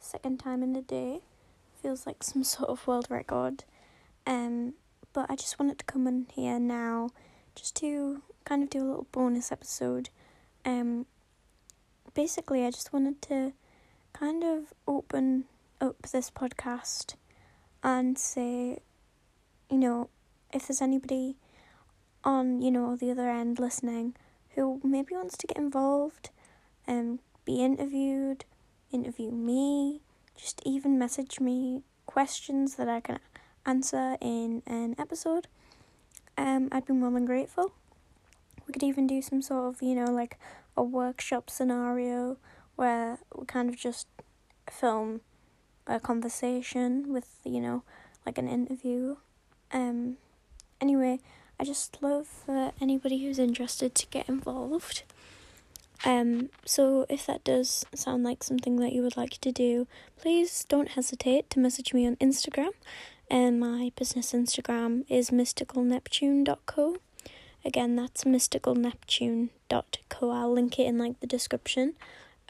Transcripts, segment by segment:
second time in a day. Feels like some sort of world record. Um, but I just wanted to come in here now just to kind of do a little bonus episode. Um, basically, I just wanted to kind of open up this podcast and say, you know, if there's anybody on, you know, the other end listening who maybe wants to get involved um, be interviewed, interview me, just even message me questions that I can answer in an episode. Um, I'd be more than grateful. We could even do some sort of, you know, like a workshop scenario where we kind of just film a conversation with, you know, like an interview. Um, anyway, I just love for anybody who's interested to get involved. Um, so if that does sound like something that you would like to do, please don't hesitate to message me on Instagram. And my business Instagram is mysticalneptune.co. Again, that's mysticalneptune.co. I'll link it in like the description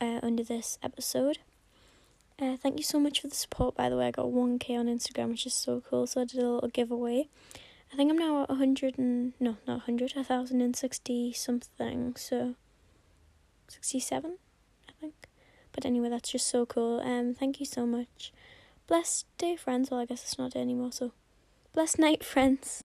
uh, under this episode. Uh, thank you so much for the support, by the way. I got 1k on Instagram, which is so cool. So I did a little giveaway. I think I'm now at 100 and, no, not 100, 1060 something. So 67, I think. But anyway, that's just so cool. Um, thank you so much. Blessed day, friends. Well, I guess it's not day anymore, so blessed night, friends.